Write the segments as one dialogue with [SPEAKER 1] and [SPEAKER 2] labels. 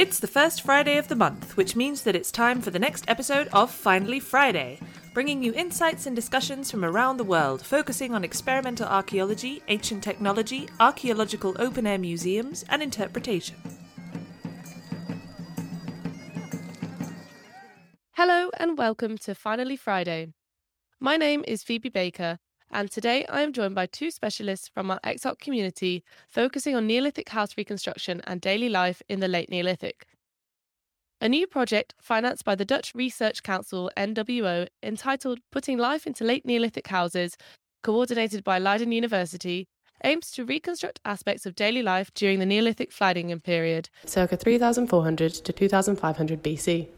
[SPEAKER 1] It's the first Friday of the month, which means that it's time for the next episode of Finally Friday, bringing you insights and discussions from around the world, focusing on experimental archaeology, ancient technology, archaeological open air museums, and interpretation.
[SPEAKER 2] Hello and welcome to Finally Friday. My name is Phoebe Baker, and today I am joined by two specialists from our EXARC community focusing on Neolithic house reconstruction and daily life in the late Neolithic. A new project financed by the Dutch Research Council NWO entitled Putting Life into Late Neolithic Houses, coordinated by Leiden University, aims to reconstruct aspects of daily life during the Neolithic Vlaardingen period,
[SPEAKER 3] circa 3400 to 2500 BC.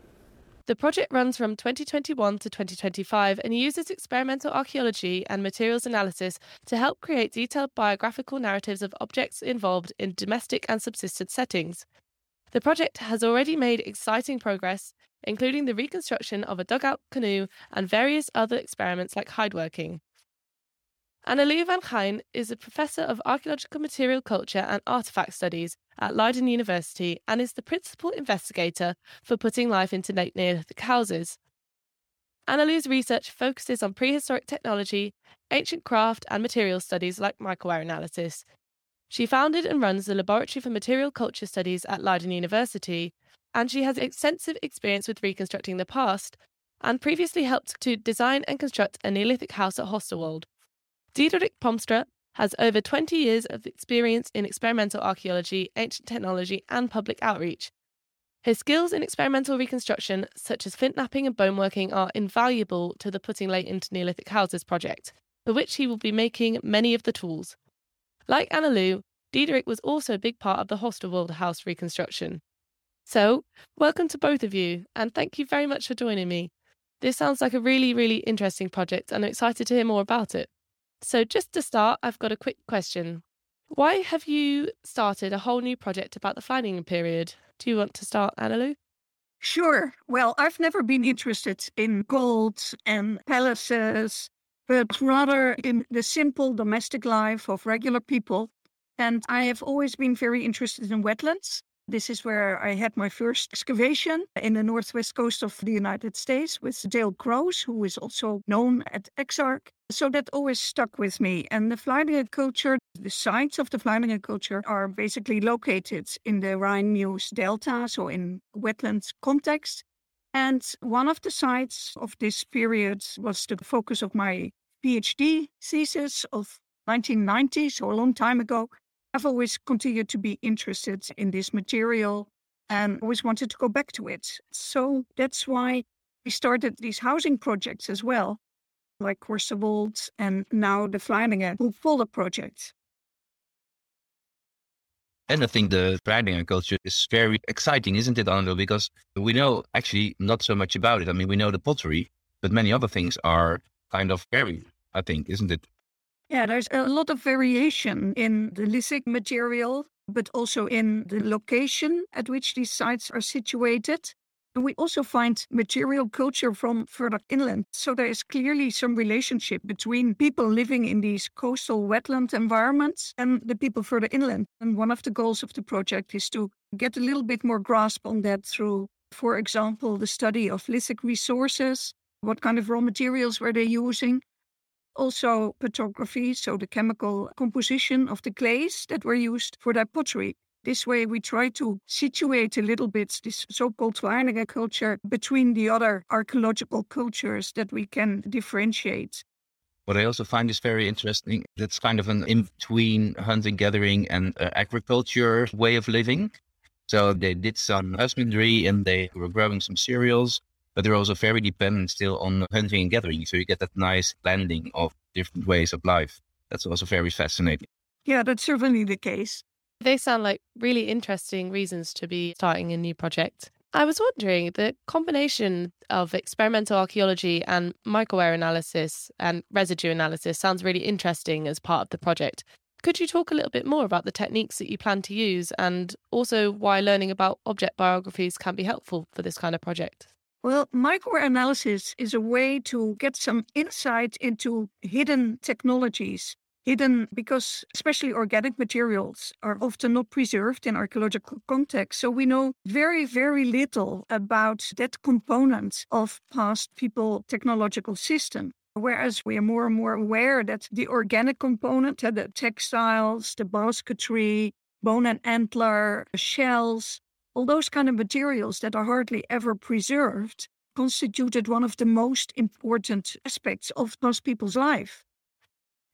[SPEAKER 2] The project runs from 2021 to 2025 and uses experimental archaeology and materials analysis to help create detailed biographical narratives of objects involved in domestic and subsistence settings. The project has already made exciting progress, including the reconstruction of a dugout canoe and various other experiments like hideworking. Annelou van Gijn is a professor of archaeological material culture and artifact studies at Leiden University and is the principal investigator for putting life into late Neolithic houses. Annelou's research focuses on prehistoric technology, ancient craft, and material studies like microwear analysis. She founded and runs the Laboratory for Material Culture Studies at Leiden University, and she has extensive experience with reconstructing the past and previously helped to design and construct a Neolithic house at Horsterwold. Diederik Pomstra has over 20 years of experience in experimental archaeology, ancient technology, and public outreach. His skills in experimental reconstruction, such as flint knapping and boneworking, are invaluable to the Putting Late into Neolithic Houses project, for which he will be making many of the tools. Like Annelou, Diederik was also a big part of the Horsterwold house reconstruction. So, welcome to both of you, and thank you very much for joining me. This sounds like a really, really interesting project, and I'm excited to hear more about it. So, just to start, I've got a quick question. Why have you started a whole new project about the Vlaardingen period? Do you want to start, Annelou?
[SPEAKER 4] Sure. Well, I've never been interested in gold and palaces, but rather in the simple domestic life of regular people. And I have always been very interested in wetlands. This is where I had my first excavation in the northwest coast of the United States with Dale Croes, who is also known at EXARC. So that always stuck with me. And the Vlaardingen culture, the sites of the Vlaardingen culture are basically located in the Rhine Meuse Delta, so in wetlands context. And one of the sites of this period was the focus of my PhD thesis of 1990, so a long time ago. I've always continued to be interested in this material and always wanted to go back to it. So that's why we started these housing projects as well, like Horsterwold and now the Vlaardingen Hoekpolder project.
[SPEAKER 5] And I think the Vlaardingen culture is very exciting, isn't it, Ando? Because we know actually not so much about it. I mean, we know the pottery, but many other things are kind of buried, I think, isn't it?
[SPEAKER 4] Yeah, there's a lot of variation in the lithic material, but also in the location at which these sites are situated. And we also find material culture from further inland. So there is clearly some relationship between people living in these coastal wetland environments and the people further inland. And one of the goals of the project is to get a little bit more grasp on that through, for example, the study of lithic resources. What kind of raw materials were they using? Also petrography, so the chemical composition of the clays that were used for that pottery. This way, we try to situate a little bit this so called Vlaardingen culture between the other archaeological cultures that we can differentiate.
[SPEAKER 5] What I also find is very interesting, that's kind of an in between hunting, gathering, and uh, agriculture way of living. So they did some husbandry and they were growing some cereals but they're also very dependent still on hunting and gathering. So you get that nice blending of different ways of life. That's also very fascinating.
[SPEAKER 4] Yeah, that's certainly the case.
[SPEAKER 2] They sound like really interesting reasons to be starting a new project. I was wondering the combination of experimental archaeology and microwear analysis and residue analysis sounds really interesting as part of the project. Could you talk a little bit more about the techniques that you plan to use and also why learning about object biographies can be helpful for this kind of project?
[SPEAKER 4] Well, microanalysis is a way to get some insight into hidden technologies. hidden because especially organic materials are often not preserved in archaeological context. So we know very, very little about that component of past people technological system. Whereas we are more and more aware that the organic component, the textiles, the basketry, bone and antler, shells, all those kind of materials that are hardly ever preserved constituted one of the most important aspects of most people's life.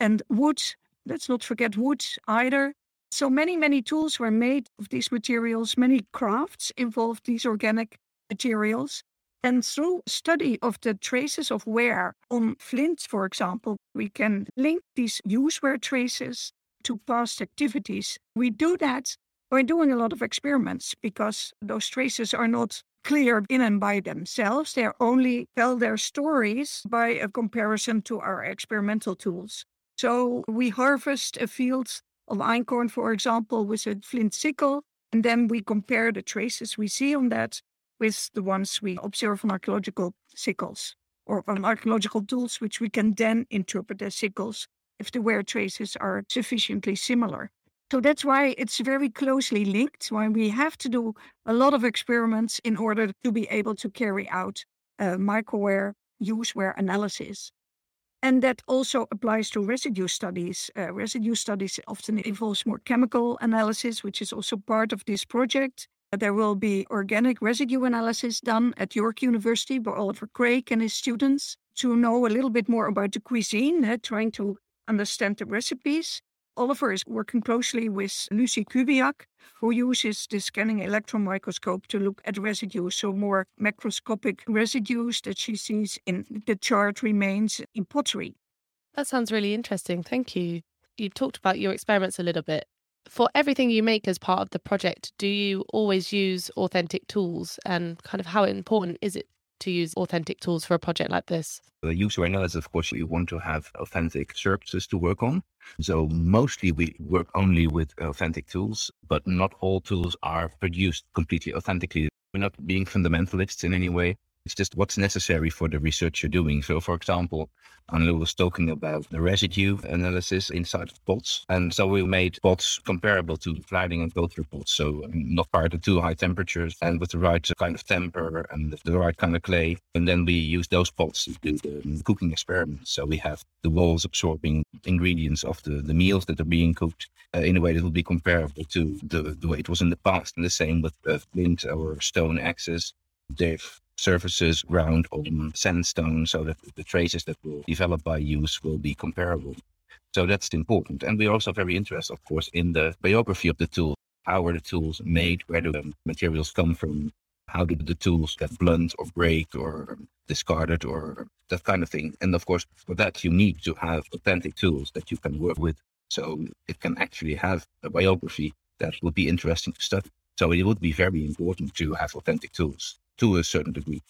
[SPEAKER 4] And wood, let's not forget wood either. So many, many tools were made of these materials. Many crafts involved these organic materials. And through study of the traces of wear on flints, for example, we can link these use wear traces to past activities. We do that by doing a lot of experiments because those traces are not clear in and by themselves. They only tell their stories by a comparison to our experimental tools. So we harvest a field of einkorn, for example, with a flint sickle, and then we compare the traces we see on that with the ones we observe on archaeological sickles or on archaeological tools, which we can then interpret as sickles if the wear traces are sufficiently similar. So that's why it's very closely linked, why we have to do a lot of experiments in order to be able to carry out a microwear use wear analysis. And that also applies to residue studies. Uh, residue studies often involves more chemical analysis, which is also part of this project. There will be organic residue analysis done at York University by Oliver Craig and his students to know a little bit more about the cuisine, uh, trying to understand the recipes. Oliver is working closely with Lucy Kubiak, who uses the scanning electron microscope to look at residues, so more macroscopic residues that she sees in the charred remains in pottery.
[SPEAKER 2] That sounds really interesting. Thank you. You talked about your experiments a little bit. For everything you make as part of the project, do you always use authentic tools and kind of how important is it to use authentic tools for a project like this?
[SPEAKER 5] The user analysis, of course, you want to have authentic surfaces to work on. So mostly we work only with authentic tools, but not all tools are produced completely authentically. We're not being fundamentalists in any way. It's just what's necessary for the research you're doing. So, for example, Anne was talking about the residue analysis inside of pots. And so we made pots comparable to Vleiding and go-through pots. So um, not far at too high temperatures and with the right kind of temper and the right kind of clay. And then we use those pots to do the cooking experiments. So we have the walls absorbing ingredients of the, the meals that are being cooked uh, in a way that will be comparable to the, the way it was in the past. And the same with uh, flint or stone axes. They've surfaces ground on sandstone so that the traces that will develop by use will be comparable. So that's important. And we're also very interested, of course, in the biography of the tool. How were the tools made? Where do the materials come from? How do the tools get blunt or break or discarded or that kind of thing? And of course, for that, you need to have authentic tools that you can work with. So it can actually have a biography that would be interesting to study. So it would be very important to have authentic tools to a certain degree.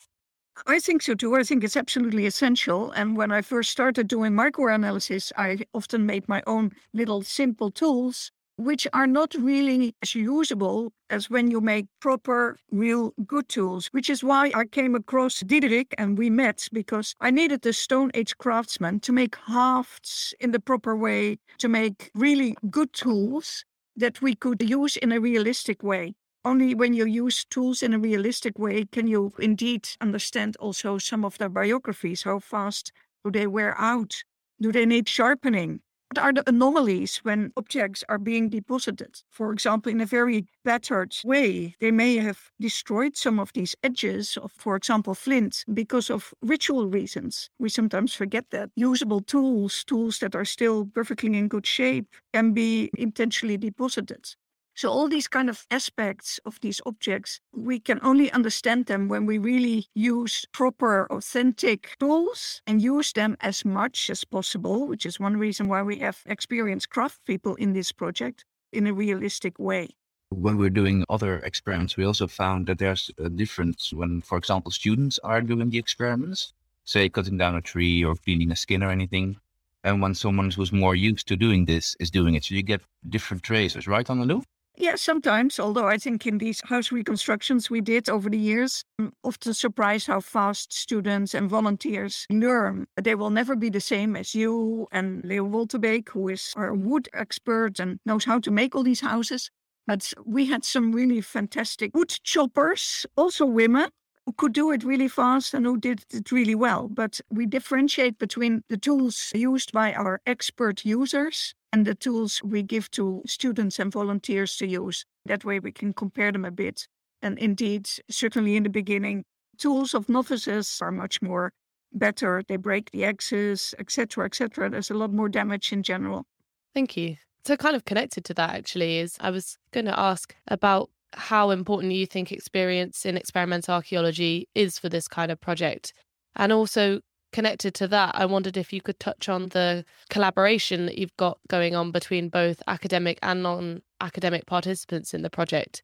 [SPEAKER 4] I think so too. I think it's absolutely essential. And when I first started doing microanalysis, I often made my own little simple tools, which are not really as usable as when you make proper, real good tools, which is why I came across Diederik and we met because I needed a Stone Age craftsman to make hafts in the proper way, to make really good tools that we could use in a realistic way. Only when you use tools in a realistic way can you indeed understand also some of their biographies. How fast do they wear out? Do they need sharpening? What are the anomalies when objects are being deposited? For example, in a very battered way, they may have destroyed some of these edges of, for example, flint because of ritual reasons. We sometimes forget that usable tools, tools that are still perfectly in good shape, can be intentionally deposited. So all these kind of aspects of these objects, we can only understand them when we really use proper authentic tools and use them as much as possible, which is one reason why we have experienced craft people in this project in a realistic way.
[SPEAKER 5] When we're doing other experiments, we also found that there's a difference when, for example, students are doing the experiments, say cutting down a tree or cleaning a skin or anything. And when someone who's more used to doing this is doing it, so you get different traces, right, Annelou?
[SPEAKER 4] Yeah, sometimes, although I think in these house reconstructions we did over the years, I'm often surprised how fast students and volunteers learn. They will never be the same as you and Leo Wolterbeek, who is our wood expert and knows how to make all these houses. But we had some really fantastic wood choppers, also women, who could do it really fast and who did it really well. But we differentiate between the tools used by our expert users and the tools we give to students and volunteers to use. That way we can compare them a bit. And indeed, certainly in the beginning, tools of novices are much more better. They break the axes, etc., etc. There's a lot more damage in general.
[SPEAKER 2] Thank you. So, kind of connected to that, actually, is I was going to ask about how important you think experience in experimental archaeology is for this kind of project. And also connected to that, I wondered if you could touch on the collaboration that you've got going on between both academic and non academic participants in the project.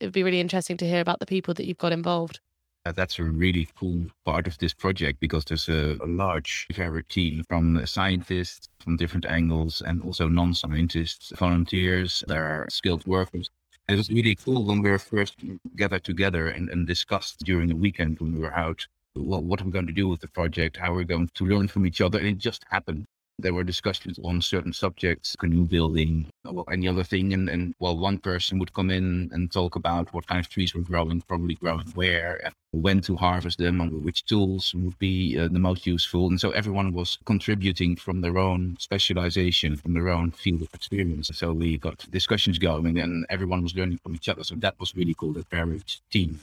[SPEAKER 2] It would be really interesting to hear about the people that you've got involved.
[SPEAKER 5] Uh, that's a really cool part of this project because there's a, a large, varied team from scientists from different angles and also non scientists, volunteers, there are skilled workers it was really cool when we were first gathered together and, and discussed during the weekend when we were out well, what we going to do with the project, how we're going to learn from each other. And it just happened. There were discussions on certain subjects, canoe building, or any other thing. And, and well, one person would come in and talk about what kind of trees were growing, probably growing where, and when to harvest them, and which tools would be uh, the most useful. And so everyone was contributing from their own specialization, from their own field of experience. So we got discussions going and everyone was learning from each other. So that was really cool, that varied team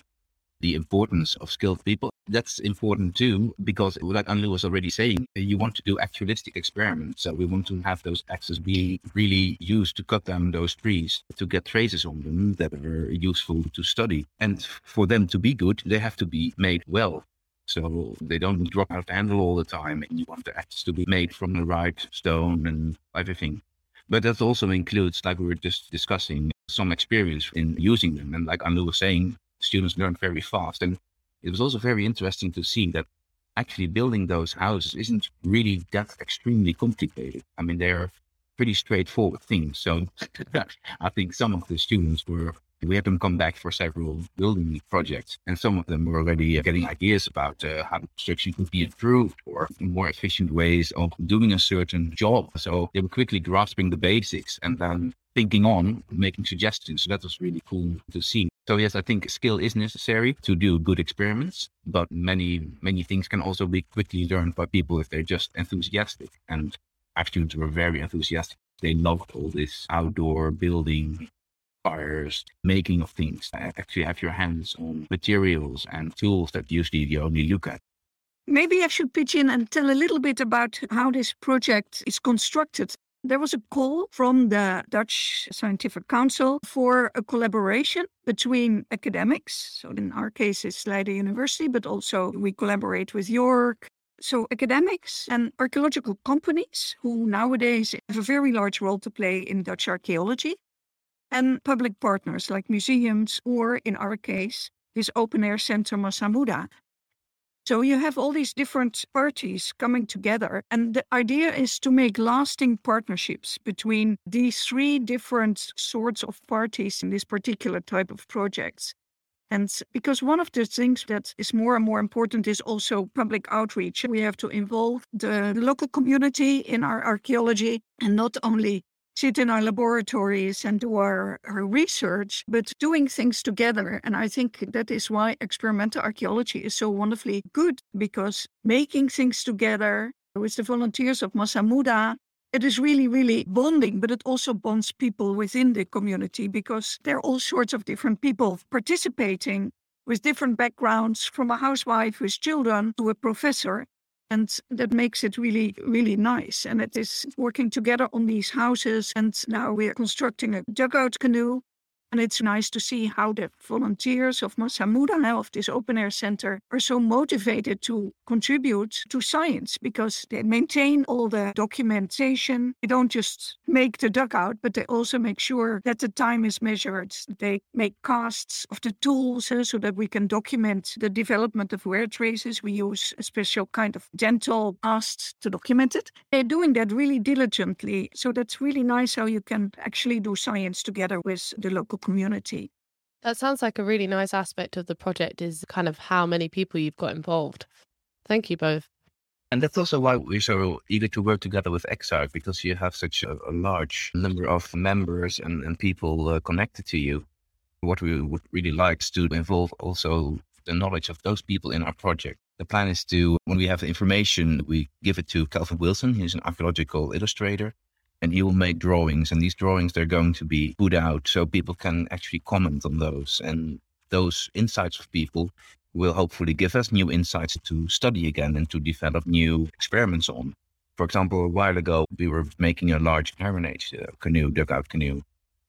[SPEAKER 5] the importance of skilled people. That's important too, because like Annelou was already saying, you want to do actualistic experiments. So we want to have those axes be really used to cut down those trees, to get traces on them that are useful to study. And for them to be good, they have to be made well. So they don't drop out the handle all the time. And you want the axes to be made from the right stone and everything. But that also includes, like we were just discussing, some experience in using them. And like Annelou was saying, students learn very fast. And it was also very interesting to see that actually building those houses isn't really that extremely complicated. I mean, they're pretty straightforward things. So I think some of the students were, we had them come back for several building projects, and some of them were already getting ideas about uh, how construction could be improved or more efficient ways of doing a certain job. So they were quickly grasping the basics and then thinking on, making suggestions. So that was really cool to see. So yes, I think skill is necessary to do good experiments, but many many things can also be quickly learned by people if they're just enthusiastic. And our students were very enthusiastic. They loved all this outdoor building, fires, making of things. Uh, actually, have your hands on materials and tools that usually you only look at.
[SPEAKER 4] Maybe I should pitch in and tell a little bit about how this project is constructed. There was a call from the Dutch Scientific Council for a collaboration between academics. So, in our case, it's Leiden University, but also we collaborate with York. So, academics and archaeological companies who nowadays have a very large role to play in Dutch archaeology, and public partners like museums, or in our case, this open air center Masamuda, so you have all these different parties coming together. And the idea is to make lasting partnerships between these three different sorts of parties in this particular type of projects. And because one of the things that is more and more important is also public outreach. We have to involve the local community in our archaeology and not only sit in our laboratories and do our, our research, but doing things together. And I think that is why experimental archaeology is so wonderfully good because making things together with the volunteers of Masamuda, it is really, really bonding, but it also bonds people within the community because there are all sorts of different people participating with different backgrounds from a housewife with children to a professor. And that makes it really, really nice. And it is working together on these houses. And now we're constructing a dugout canoe. And it's nice to see how the volunteers of Masamuda, of this open air center, are so motivated to contribute to science because they maintain all the documentation. They don't just make the dugout, but they also make sure that the time is measured. They make casts of the tools uh, so that we can document the development of wear traces. We use a special kind of dental casts to document it. They're doing that really diligently. So that's really nice how you can actually do science together with the local community.
[SPEAKER 2] That sounds like a really nice aspect of the project is kind of how many people you've got involved. Thank you both.
[SPEAKER 5] And that's also why we're so eager to work together with EXARC because you have such a, a large number of members and, and people uh, connected to you. What we would really like is to involve also the knowledge of those people in our project. The plan is to, when we have the information, we give it to Calvin Wilson. He's an archaeological illustrator and he will make drawings and these drawings they're going to be put out so people can actually comment on those and those insights of people will hopefully give us new insights to study again and to develop new experiments on for example a while ago we were making a large iron uh, canoe dugout canoe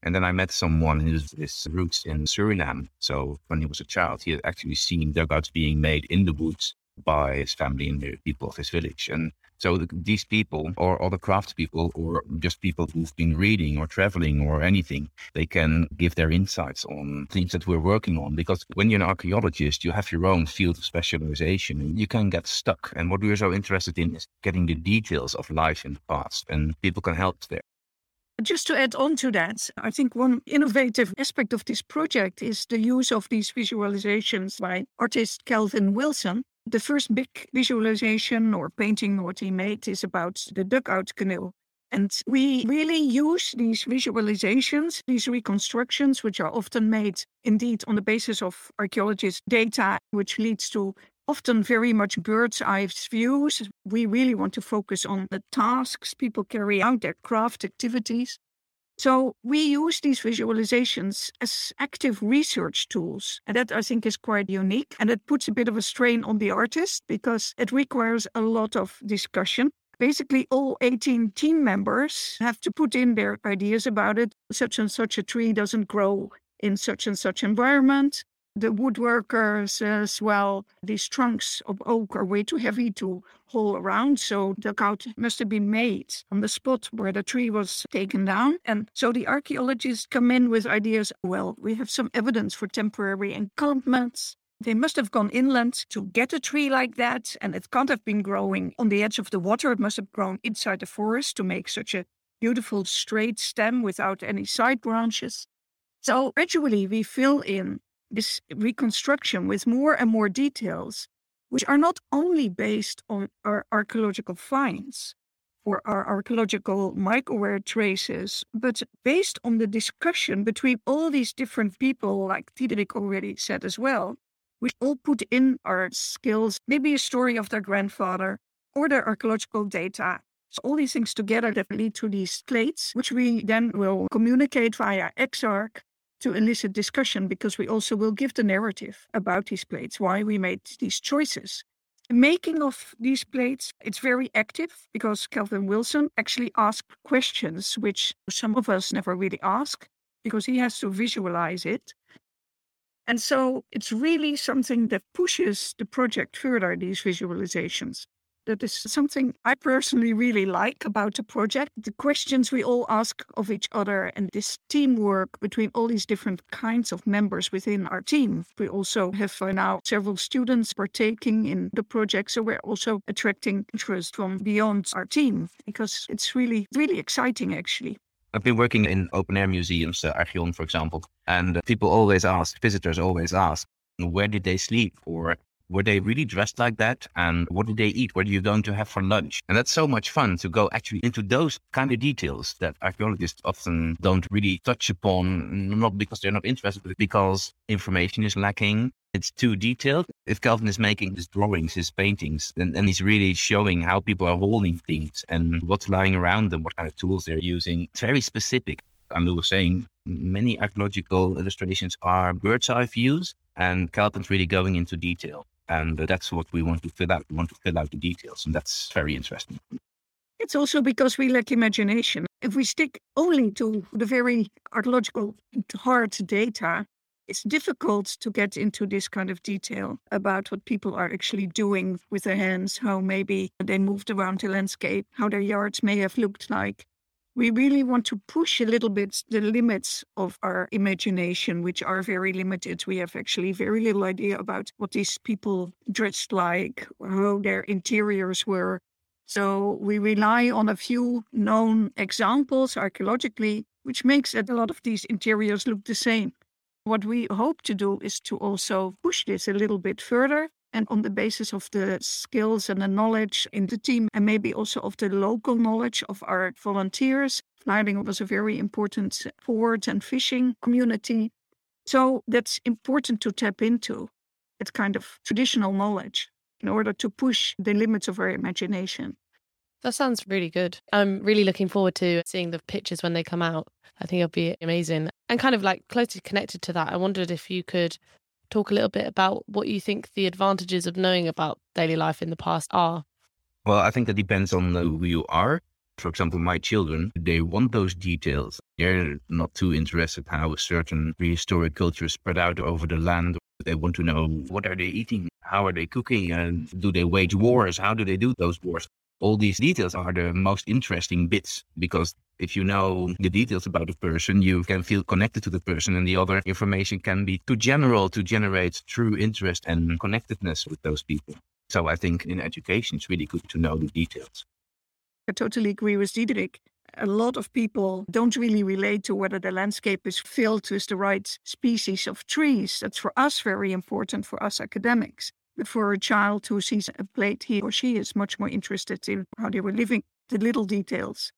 [SPEAKER 5] and then I met someone whose his roots in Suriname. So when he was a child, he had actually seen dugouts being made in the woods by his family and the people of his village. And so the, these people, or other craftspeople, or just people who've been reading or traveling or anything, they can give their insights on things that we're working on. Because when you're an archaeologist, you have your own field of specialization and you can get stuck. And what we're so interested in is getting the details of life in the past, and people can help there.
[SPEAKER 4] Just to add on to that, I think one innovative aspect of this project is the use of these visualizations by artist Calvin Wilson, the first big visualization or painting what he made is about the dugout canoe. And we really use these visualizations, these reconstructions, which are often made indeed on the basis of archaeologists' data, which leads to often very much bird's eye views. We really want to focus on the tasks people carry out, their craft activities. So we use these visualizations as active research tools. And that I think is quite unique. And it puts a bit of a strain on the artist because it requires a lot of discussion. Basically, all 18 team members have to put in their ideas about it. Such and such a tree doesn't grow in such and such environment the woodworkers as well. These trunks of oak are way too heavy to haul around, so the dugout must have been made on the spot where the tree was taken down. And so the archaeologists come in with ideas. Well, we have some evidence for temporary encampments. They must have gone inland to get a tree like that, and it can't have been growing on the edge of the water. It must have grown inside the forest to make such a beautiful straight stem without any side branches. So gradually we fill in this reconstruction with more and more details, which are not only based on our archaeological finds or our archaeological microwear traces, but based on the discussion between all these different people, like Diederik already said as well, we all put in our skills, maybe a story of their grandfather or their archaeological data. So all these things together that lead to these plates, which we then will communicate via EXARC to elicit discussion because we also will give the narrative about these plates, why we made these choices. The making of these plates, it's very active because Calvin Wilson actually asked questions which some of us never really ask because he has to visualize it. And so it's really something that pushes the project further, these visualizations. That is something I personally really like about the project. The questions we all ask of each other and this teamwork between all these different kinds of members within our team. We also have by now several students partaking in the project. So we're also attracting interest from beyond our team because it's really, really exciting actually.
[SPEAKER 5] I've been working in open air museums, uh, Archeon, for example, and people always ask, visitors always ask, where did they sleep or were they really dressed like that? And what did they eat? What are you going to have for lunch? And that's so much fun to go actually into those kind of details that archaeologists often don't really touch upon, not because they're not interested, but because information is lacking. It's too detailed. If Calvin is making his drawings, his paintings, and, and he's really showing how people are holding things and what's lying around them, what kind of tools they're using, it's very specific. And we were saying many archaeological illustrations are bird's eye views, and Calvin's really going into detail. And uh, that's what we want to fill out. We want to fill out the details, and that's very interesting.
[SPEAKER 4] It's also because we lack imagination. If we stick only to the very archaeological hard data, it's difficult to get into this kind of detail about what people are actually doing with their hands, how maybe they moved around the landscape, how their yards may have looked like. We really want to push a little bit the limits of our imagination, which are very limited. We have actually very little idea about what these people dressed like, how their interiors were, so we rely on a few known examples archaeologically, which makes that a lot of these interiors look the same. What we hope to do is to also push this a little bit further and on the basis of the skills and the knowledge in the team, and maybe also of the local knowledge of our volunteers. Vlaardingen was a very important port and fishing community. So that's important to tap into. that kind of traditional knowledge in order to push the limits of our imagination.
[SPEAKER 2] That sounds really good. I'm really looking forward to seeing the pictures when they come out. I think it'll be amazing. And kind of like closely connected to that, I wondered if you could talk a little bit about what you think the advantages of knowing about daily life in the past are.
[SPEAKER 5] Well, I think that depends on who you are. For example, my children, they want those details. They're not too interested how a certain prehistoric culture spread out over the land. They want to know what are they eating? How are they cooking? And do they wage wars? How do they do those wars? All these details are the most interesting bits because if you know the details about a person, you can feel connected to the person, and the other information can be too general to generate true interest and connectedness with those people. So I think in education, it's really good to know the details.
[SPEAKER 4] I totally agree with Diederik. A lot of people don't really relate to whether the landscape is filled with the right species of trees. That's for us very important, for us academics for a child who sees a plate, he or she is much more interested in how they were living, the little details.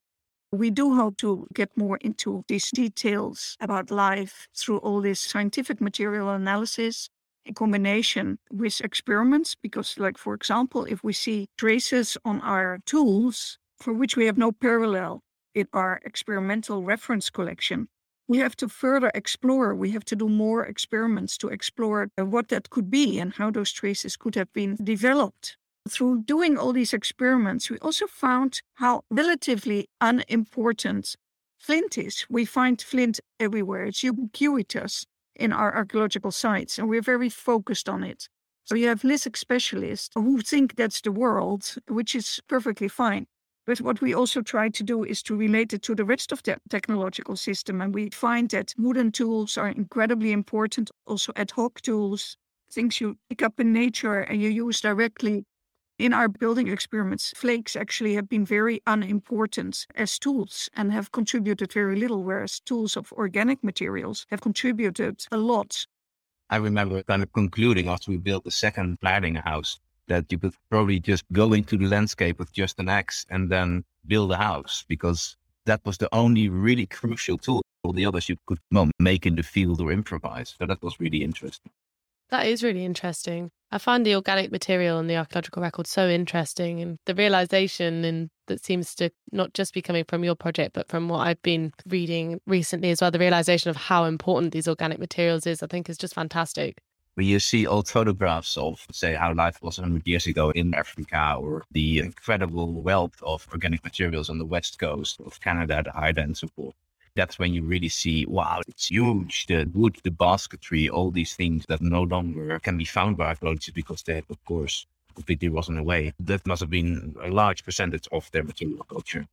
[SPEAKER 4] We do hope to get more into these details about life through all this scientific material analysis in combination with experiments. Because, like, for example, if we see traces on our tools for which we have no parallel in our experimental reference collection, we have to further explore. We have to do more experiments to explore uh, what that could be and how those traces could have been developed. Through doing all these experiments, we also found how relatively unimportant flint is. We find flint everywhere. It's ubiquitous in our archaeological sites, and we're very focused on it. So you have lithic specialists who think that's the world, which is perfectly fine. But what we also try to do is to relate it to the rest of the technological system. And we find that wooden tools are incredibly important, also ad hoc tools, things you pick up in nature and you use directly. In our building experiments, flakes actually have been very unimportant as tools and have contributed very little, whereas tools of organic materials have contributed a lot.
[SPEAKER 5] I remember kind of concluding after we built the second Vlaardingen house that you could probably just go into the landscape with just an axe and then build a house because that was the only really crucial tool. All the others you could well, make in the field or improvise. So that was really interesting.
[SPEAKER 2] That is really interesting. I find the organic material and the archaeological record so interesting, and the realization and that seems to not just be coming from your project, but from what I've been reading recently as well. The realization of how important these organic materials is, I think, is just fantastic
[SPEAKER 5] when you see old photographs of, say, how life was 100 years ago in Africa or the incredible wealth of organic materials on the west coast of Canada, the Haida and so forth, that's when you really see, wow, it's huge. The wood, the basketry, all these things that no longer can be found by archaeologists because they of course, completely rotten away. That must have been a large percentage of their material culture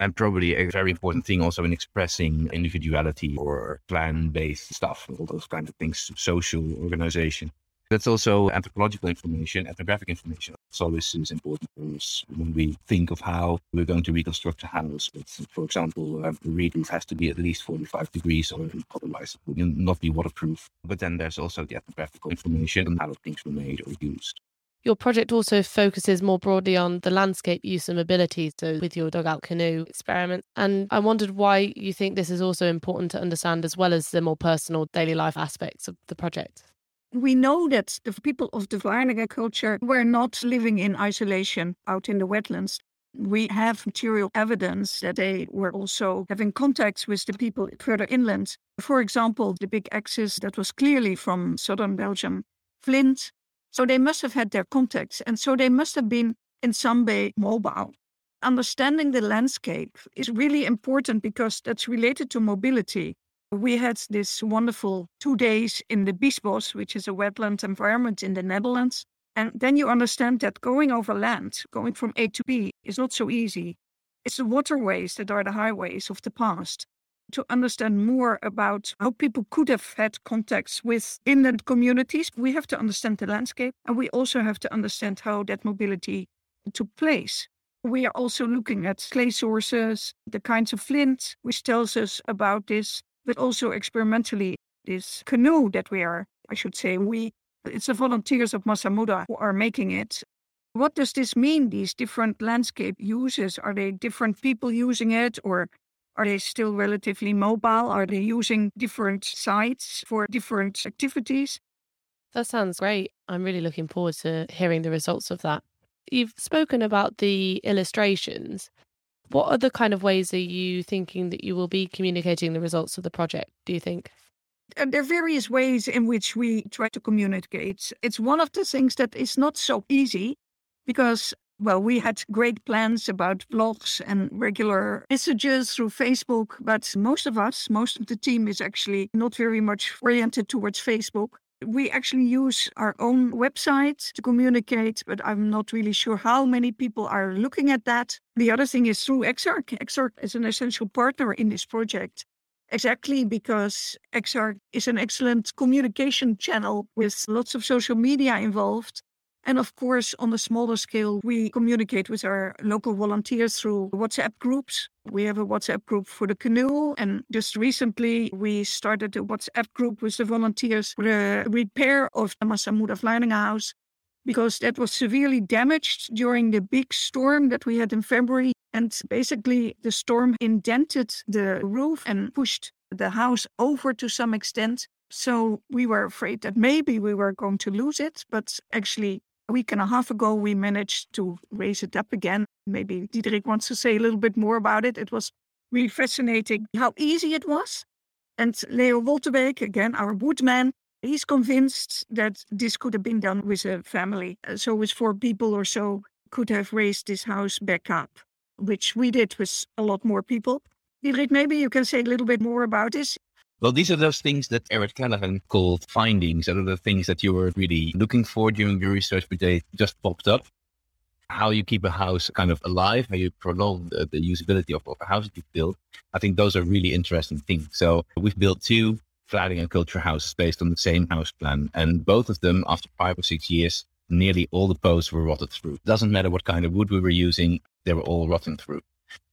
[SPEAKER 5] and probably a very important thing also in expressing individuality or clan based stuff, all those kinds of things, social organization. That's also anthropological information, ethnographic information. It's always is important for us when we think of how we're going to reconstruct a house. It's, for example, uh, the roof has to be at least 45 degrees or otherwise it will not be waterproof. But then there's also the ethnographical information on how things were made or used.
[SPEAKER 2] Your project also focuses more broadly on the landscape use and mobility, so with your dugout canoe experiment. And I wondered why you think this is also important to understand as well as the more personal daily life aspects of the project.
[SPEAKER 4] We know that the people of the Vlaardingen culture were not living in isolation out in the wetlands. We have material evidence that they were also having contacts with the people further inland. For example, the big axis that was clearly from southern Belgium, flint, so they must have had their contacts. And so they must have been in some way mobile. understanding the landscape is really important because that's related to mobility. We had this wonderful two days in the Biesbosch, which is a wetland environment in the Netherlands. And then you understand that going over land, going from A to B, is not so easy. It's the waterways that are the highways of the past. To understand more about how people could have had contacts with inland communities, we have to understand the landscape and we also have to understand how that mobility took place. We are also looking at clay sources, the kinds of flint, which tells us about this, but also experimentally, this canoe that we are, I should say, we, it's the volunteers of Masamuda who are making it. What does this mean, these different landscape uses? Are they different people using it or are they still relatively mobile? Are they using different sites for different activities?
[SPEAKER 2] That sounds great. I'm really looking forward to hearing the results of that. You've spoken about the illustrations. What other kind of ways are you thinking that you will be communicating the results of the project, do you think?
[SPEAKER 4] Uh, there are various ways in which we try to communicate. It's one of the things that is not so easy because, well, we had great plans about blogs and regular messages through Facebook, but most of us, most of the team is actually not very much oriented towards Facebook. We actually use our own website to communicate, but I'm not really sure how many people are looking at that. The other thing is through EXARC. EXARC is an essential partner in this project. Exactly because EXARC is an excellent communication channel with lots of social media involved. And of course, on a smaller scale, we communicate with our local volunteers through WhatsApp groups. We have a WhatsApp group for the canoe. And just recently, we started a WhatsApp group with the volunteers for the repair of the Masamuda House because that was severely damaged during the big storm that we had in February. And basically, the storm indented the roof and pushed the house over to some extent. So we were afraid that maybe we were going to lose it, but actually a week and a half ago, we managed to raise it up again. Maybe Diederik wants to say a little bit more about it. It was really fascinating how easy it was. And Leo Wolterbeek, again, our woodman, he's convinced that this could have been done with a family. Uh, so with four people or so could have raised this house back up, which we did with a lot more people. Diederik, maybe you can say a little bit more about this.
[SPEAKER 5] Well, these are those things that Errett Callahan called findings. That are the things that you were really looking for during your research, but they just popped up. How you keep a house kind of alive, how you prolong the, the usability of, a house you build. I think those are really interesting things. So we've built two Vlaardingen culture houses based on the same house plan. And both of them, after five or six years, nearly all the posts were rotted through. Doesn't matter what kind of wood we were using, they were all rotting through.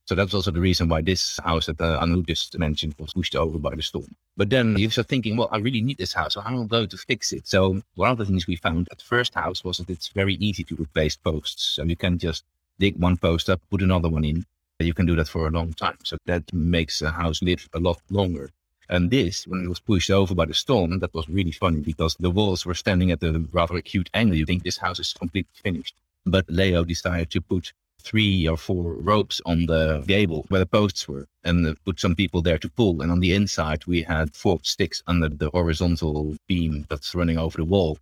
[SPEAKER 5] So that's also the reason why this house that uh, Anu just mentioned was pushed over by the storm. But then you start thinking, well, I really need this house. So how am I going to fix it? So one of the things we found at the first house was that it's very easy to replace posts. So you can just dig one post up, put another one in. And you can do that for a long time. So that makes a house live a lot longer. And this, when it was pushed over by the storm, that was really funny because the walls were standing at a rather acute angle. You think this house is completely finished. But Leo decided to put three or four ropes on the gable where the posts were and put some people there to pull. And on the inside, we had four sticks under the horizontal beam that's running over the wall.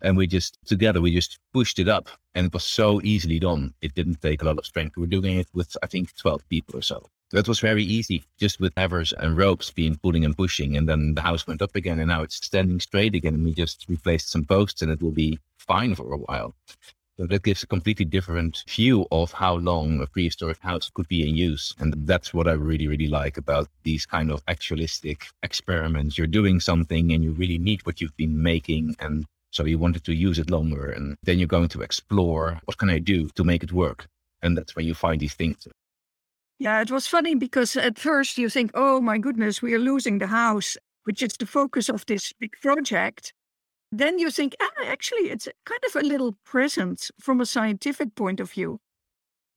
[SPEAKER 5] And we just, together, we just pushed it up and it was so easily done. It didn't take a lot of strength. We were doing it with, I think, 12 people or so. That was very easy, just with levers and ropes being pulling and pushing. And then the house went up again and now it's standing straight again. And we just replaced some posts and it will be fine for a while. That gives a completely different view of how long a prehistoric house could be in use. And that's what I really, really like about these kind of actualistic experiments. You're doing something and you really need what you've been making. And so you wanted to use it longer. And then you're going to explore what can I do to make it work? And that's where you find these things.
[SPEAKER 4] Yeah, it was funny because at first you think, oh my goodness, we are losing the house, which is the focus of this big project then you think, ah, actually, it's kind of a little present from a scientific point of view,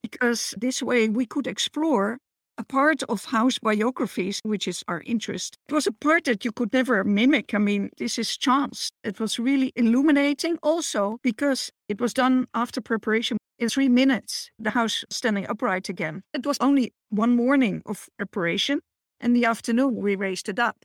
[SPEAKER 4] because this way we could explore a part of house biographies, which is our interest. It was a part that you could never mimic. I mean, this is chance. It was really illuminating also because it was done after preparation. In three minutes, the house standing upright again. It was only one morning of preparation. In the afternoon, we raised it up.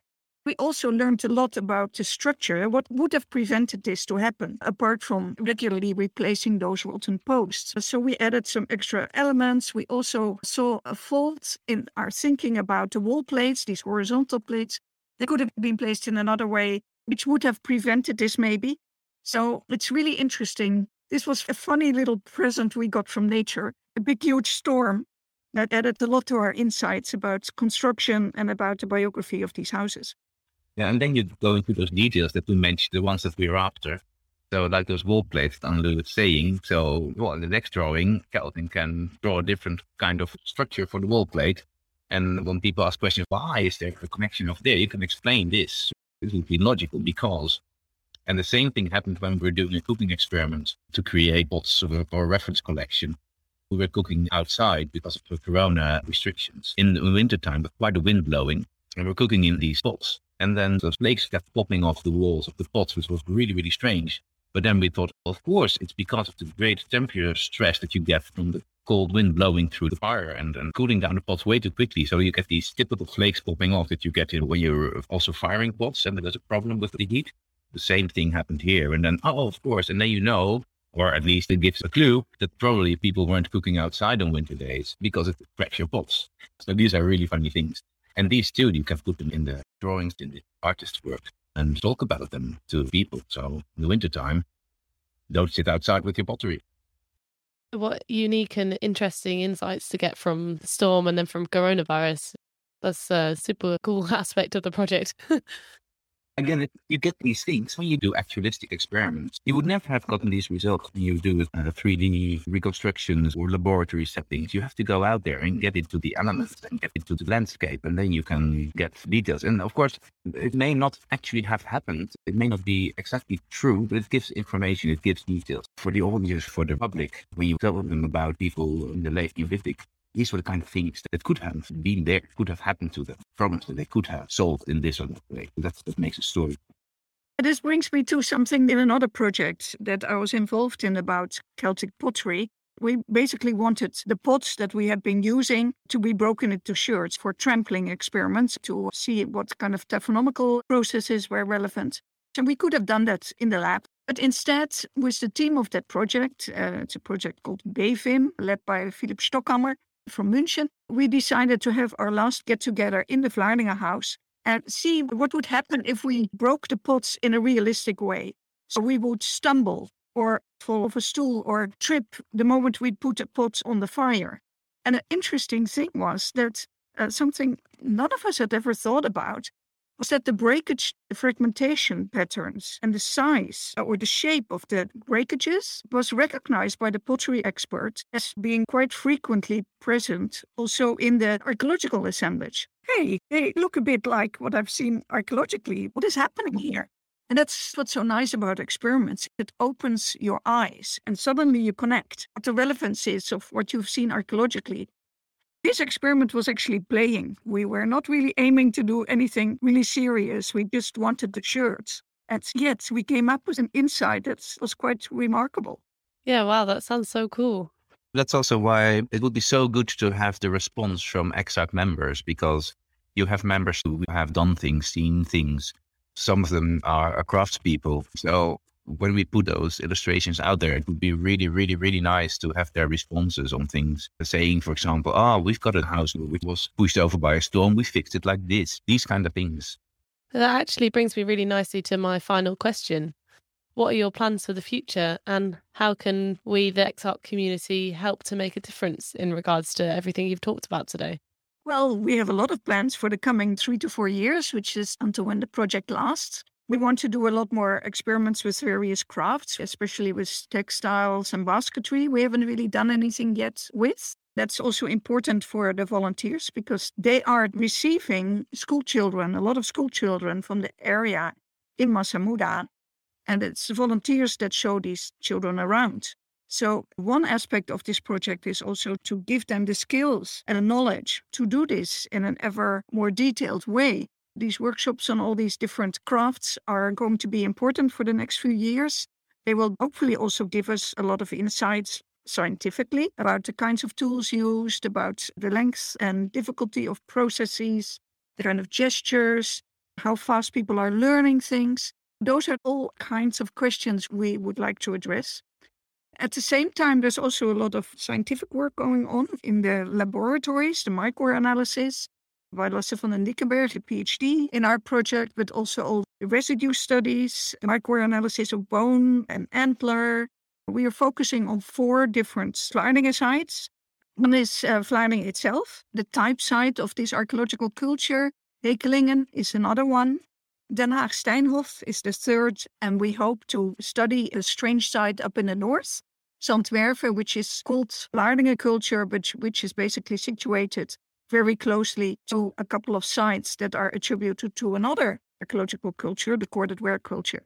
[SPEAKER 4] We also learned a lot about the structure, what would have prevented this to happen, apart from regularly replacing those rotten posts. So we added some extra elements. We also saw a fault in our thinking about the wall plates, these horizontal plates. They could have been placed in another way, which would have prevented this maybe. So it's really interesting. This was a funny little present we got from nature, a big, huge storm that added a lot to our insights about construction and about the biography of these houses.
[SPEAKER 5] Yeah, and then you go into those details that we mentioned, the ones that we're after. So, like those wall plates that Anne was saying. So, well, in the next drawing, Calvin can draw a different kind of structure for the wall plate. And when people ask questions, why is there a connection of there? You can explain this. This would be logical because. And the same thing happened when we were doing a cooking experiment to create pots for reference collection. We were cooking outside because of the corona restrictions in the wintertime with quite a wind blowing. And we're cooking in these pots. And then the flakes kept popping off the walls of the pots, which was really, really strange. But then we thought, of course, it's because of the great temperature stress that you get from the cold wind blowing through the fire and, and cooling down the pots way too quickly. So you get these typical flakes popping off that you get when you're also firing pots and there's a problem with the heat. The same thing happened here. And then, oh, of course. And then you know, or at least it gives a clue that probably people weren't cooking outside on winter days because it cracks your pots. So these are really funny things. And these too, you can put them in the drawings in the artist's work and talk about them to people. So in the wintertime, don't sit outside with your pottery.
[SPEAKER 2] What unique and interesting insights to get from the Storm and then from coronavirus. That's a super cool aspect of the project.
[SPEAKER 5] again, you get these things when you do actualistic experiments. You would never have gotten these results when you do uh, 3D reconstructions or laboratory settings. You have to go out there and get into the elements and get into the landscape, and then you can get details. And of course, it may not actually have happened. It may not be exactly true, but it gives information, it gives details for the audience, for the public. When you tell them about people in the late Neolithic, these were the kind of things that could have been there, could have happened to them, problems that they could have solved in this or that way. That's what makes a story.
[SPEAKER 4] This brings me to something in another project that I was involved in about Celtic pottery. We basically wanted the pots that we had been using to be broken into sherds for trampling experiments to see what kind of taphonomical processes were relevant. And we could have done that in the lab. But instead, with the team of that project, uh, it's a project called BEVIM, led by Philipp Stockhammer, from München, we decided to have our last get together in the Vlaardingen house and see what would happen if we broke the pots in a realistic way. So we would stumble or fall off a stool or trip the moment we put the pots on the fire. And an interesting thing was that uh, something none of us had ever thought about was that the breakage fragmentation patterns and the size uh, or the shape of the breakages was recognized by the pottery expert as being quite frequently present also in the archaeological assemblage. Hey, they look a bit like what I've seen archaeologically. What is happening here? And that's what's so nice about experiments. It opens your eyes and suddenly you connect what the relevance is of what you've seen archaeologically this experiment was actually playing. We were not really aiming to do anything really serious. We just wanted the sherds. And yet we came up with an insight that was quite remarkable.
[SPEAKER 2] Yeah, wow, that sounds so cool.
[SPEAKER 5] That's also why it would be so good to have the response from EXARC members because you have members who have done things, seen things. Some of them are craftspeople. So when we put those illustrations out there, it would be really, really, really nice to have their responses on things. Saying, for example, oh, we've got a house which was pushed over by a storm. We fixed it like this. These kind of things.
[SPEAKER 2] That actually brings me really nicely to my final question. What are your plans for the future and how can we, the EXARC community, help to make a difference in regards to everything you've talked about today?
[SPEAKER 4] Well, we have a lot of plans for the coming three to four years, which is until when the project lasts. We want to do a lot more experiments with various crafts, especially with textiles and basketry. We haven't really done anything yet with. That's also important for the volunteers because they are receiving school children, a lot of school children from the area in Masamuda. And it's volunteers that show these children around. So, one aspect of this project is also to give them the skills and the knowledge to do this in an ever more detailed way these workshops on all these different crafts are going to be important for the next few years. They will hopefully also give us a lot of insights scientifically about the kinds of tools used, about the length and difficulty of processes, the kind of gestures, how fast people are learning things. Those are all kinds of questions we would like to address. At the same time, there's also a lot of scientific work going on in the laboratories, the microanalysis. By Lasse van den Dikkenberg, a PhD in our project, but also all residue studies, microanalysis of bone and antler. We are focusing on four different Vlaardingen sites. One is uh, Vlaardingen itself, the type site of this archaeological culture. Hekelingen is another one. Den Haag Steinhof is the third, and we hope to study a strange site up in the north. Zandwerven, which is called Vlaardingen culture, but which is basically situated very closely to a couple of sites that are attributed to another archaeological culture, the corded ware culture.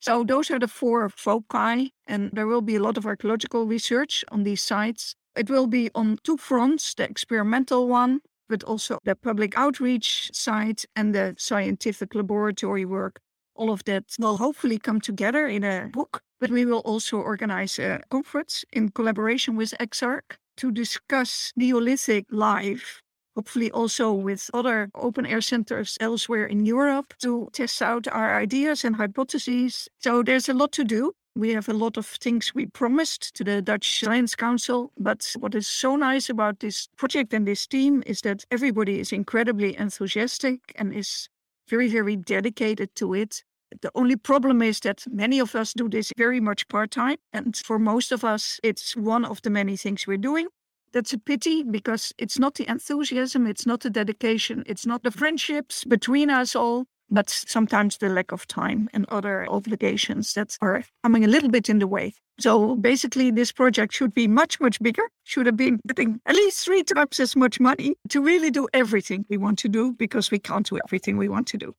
[SPEAKER 4] So those are the four foci, and there will be a lot of archaeological research on these sites. It will be on two fronts, the experimental one, but also the public outreach side and the scientific laboratory work. All of that will hopefully come together in a book but we will also organize a conference in collaboration with EXARC to discuss Neolithic life, hopefully also with other open air centers elsewhere in Europe to test out our ideas and hypotheses. So there's a lot to do. We have a lot of things we promised to the Dutch Science Council. But what is so nice about this project and this team is that everybody is incredibly enthusiastic and is very, very dedicated to it. The only problem is that many of us do this very much part time. And for most of us, it's one of the many things we're doing. That's a pity because it's not the enthusiasm, it's not the dedication, it's not the friendships between us all, but sometimes the lack of time and other obligations that are coming a little bit in the way. So basically, this project should be much, much bigger, should have been getting at least three times as much money to really do everything we want to do because we can't do everything we want to do,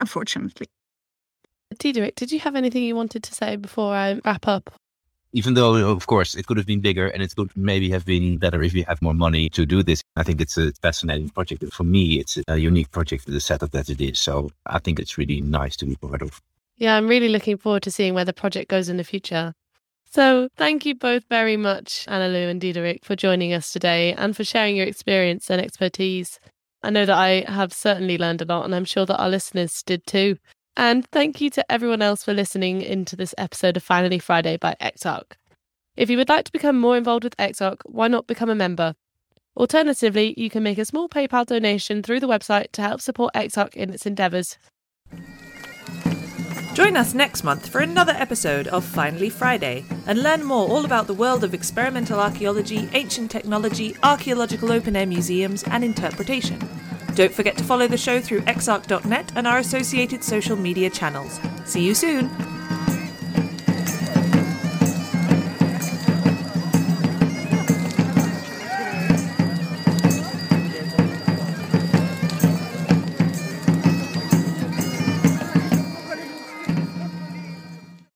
[SPEAKER 4] unfortunately.
[SPEAKER 2] Diederik, did you have anything you wanted to say before I wrap up?
[SPEAKER 5] Even though, of course, it could have been bigger and it could maybe have been better if you have more money to do this. I think it's a fascinating project. For me, it's a unique project the setup that it is. So I think it's really nice to be part of.
[SPEAKER 2] Yeah, I'm really looking forward to seeing where the project goes in the future. So, thank you both very much, Annelou and Diederik, for joining us today and for sharing your experience and expertise. I know that I have certainly learned a lot, and I'm sure that our listeners did too. And thank you to everyone else for listening into this episode of Finally Friday by EXARC. If you would like to become more involved with EXARC, why not become a member? Alternatively, you can make a small PayPal donation through the website to help support EXARC in its endeavours.
[SPEAKER 1] Join us next month for another episode of Finally Friday and learn more all about the world of experimental archaeology, ancient technology, archaeological open air museums, and interpretation. Don't forget to follow the show through exarc.net and our associated social media channels. See you soon!